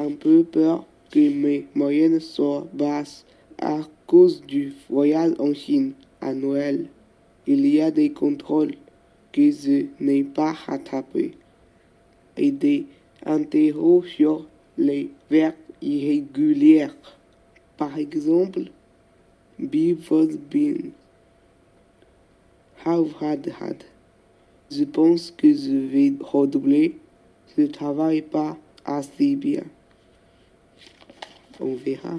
un peu peur que mes moyennes soient basses à cause du voyage en Chine à Noël. Il y a des contrôles que je n'ai pas rattrapés et des interros sur les verbes irréguliers. Par exemple, be was been, have had had. Je pense que je vais redoubler. Je travaille pas assez bien. On verra.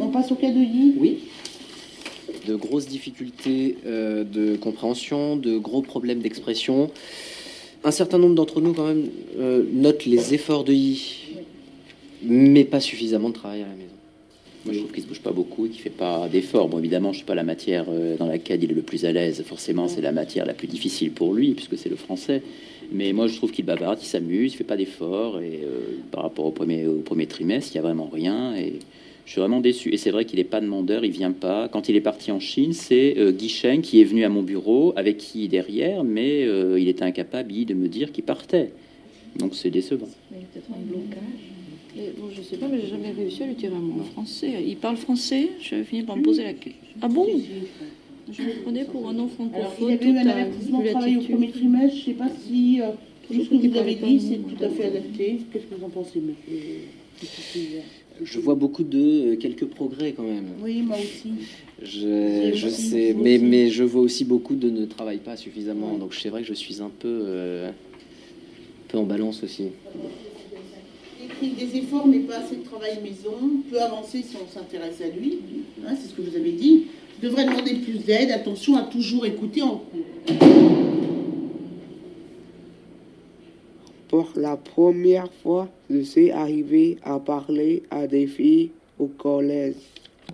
On passe au cas de Yi Oui. De grosses difficultés euh, de compréhension, de gros problèmes d'expression. Un certain nombre d'entre nous, quand même, euh, notent les efforts de Yi, mais pas suffisamment de travail à la maison. Moi, je trouve qu'il se bouge pas beaucoup et qu'il fait pas d'efforts. Bon, évidemment, je suis pas la matière euh, dans laquelle il est le plus à l'aise. Forcément, c'est la matière la plus difficile pour lui, puisque c'est le français. Mais moi, je trouve qu'il bavarde, il s'amuse, il fait pas d'efforts. Et euh, par rapport au premier, trimestre, il y a vraiment rien. Et je suis vraiment déçu. Et c'est vrai qu'il est pas demandeur, il vient pas. Quand il est parti en Chine, c'est euh, Guy Cheng qui est venu à mon bureau, avec qui derrière, mais euh, il était incapable de me dire qu'il partait. Donc c'est décevant. Il y peut-être un blocage. Et bon, je sais pas, mais j'ai jamais réussi à lui tirer un mot en français. Il parle français, je finis par me poser la question. Ah bon? Je le prenais pour un non Alors, francophone. il avait eu un avertissement travail au premier trimestre. Je ne sais pas si euh, tout ce que vous avez dit, c'est nom. tout à fait adapté. Qu'est-ce que vous en pensez, monsieur Je vois beaucoup de euh, quelques progrès quand même. Oui, moi aussi. Je, je aussi, sais, mais, aussi. mais je vois aussi beaucoup de ne travaillent pas suffisamment. Donc c'est vrai que je suis un peu, euh, un peu en balance aussi. Des efforts, mais pas assez de travail maison. Peut avancer si on s'intéresse à lui. Hein, c'est ce que vous avez dit. Devrait demander plus d'aide. Attention à toujours écouter en cours. Pour la première fois, je suis arrivé à parler à des filles au collège.